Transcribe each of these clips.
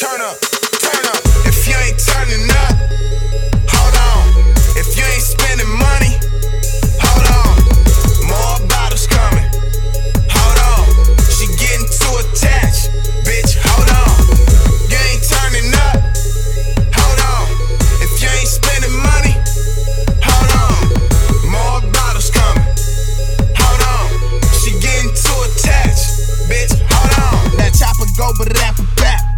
Turn up, turn up. If you ain't turning up, hold on. If you ain't spending money, hold on. More bottles coming. Hold on. She getting too attached, bitch. Hold on. You ain't turning up. Hold on. If you ain't spending money, hold on. More bottles coming. Hold on. She getting too attached, bitch. Hold on. That chopper go, but rap a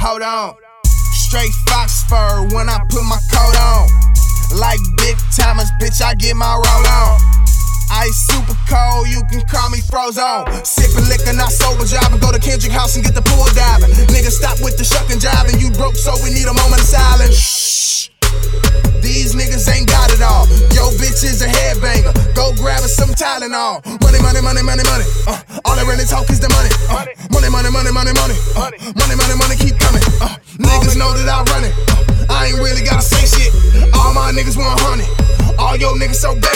on. Straight fox fur when I put my coat on. Like big timers, bitch, I get my roll on. Ice super cold, you can call me Frozone. Sippin' liquor, not sober, driving. Go to Kendrick House and get the pool diving. Nigga, stop with the shuck and jiving. You broke, so we need a moment of silence. Shh. These niggas ain't got it all. Yo, bitch is a headbanger. Go grab us some Tylenol. Money, money, money, money, money. Uh, all I really talk is the money. Uh, money, money. Uh, money, money, money, keep coming. Uh, niggas know that I run it. Uh, I ain't really gotta say shit. All my niggas want honey. All your niggas so basic.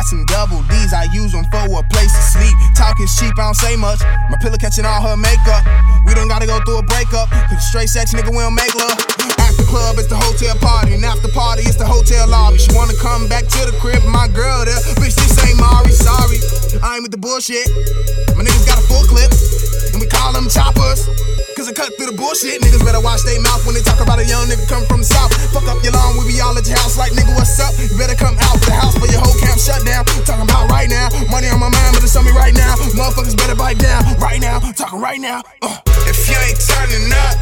Got some double D's, I use them for a place to sleep. Talk is cheap, I don't say much. My pillow catching all her makeup. We don't gotta go through a breakup. Cause straight sex nigga, we don't make love. After club, it's the hotel party. And after party, it's the hotel lobby. She wanna come back to the crib, my girl there. Bitch, this ain't Mari, sorry. I ain't with the bullshit. My niggas got a full clip. And we call them choppers. Cause I cut through the bullshit. Niggas better watch their mouth when they talk about a young nigga come from the right now. Uh. If you ain't turning up,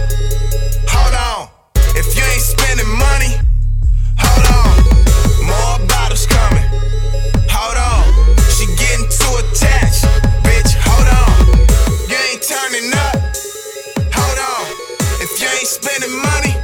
hold on. If you ain't spending money, hold on. More bottles coming. Hold on. She getting too attached. Bitch, hold on. You ain't turning up. Hold on. If you ain't spending money,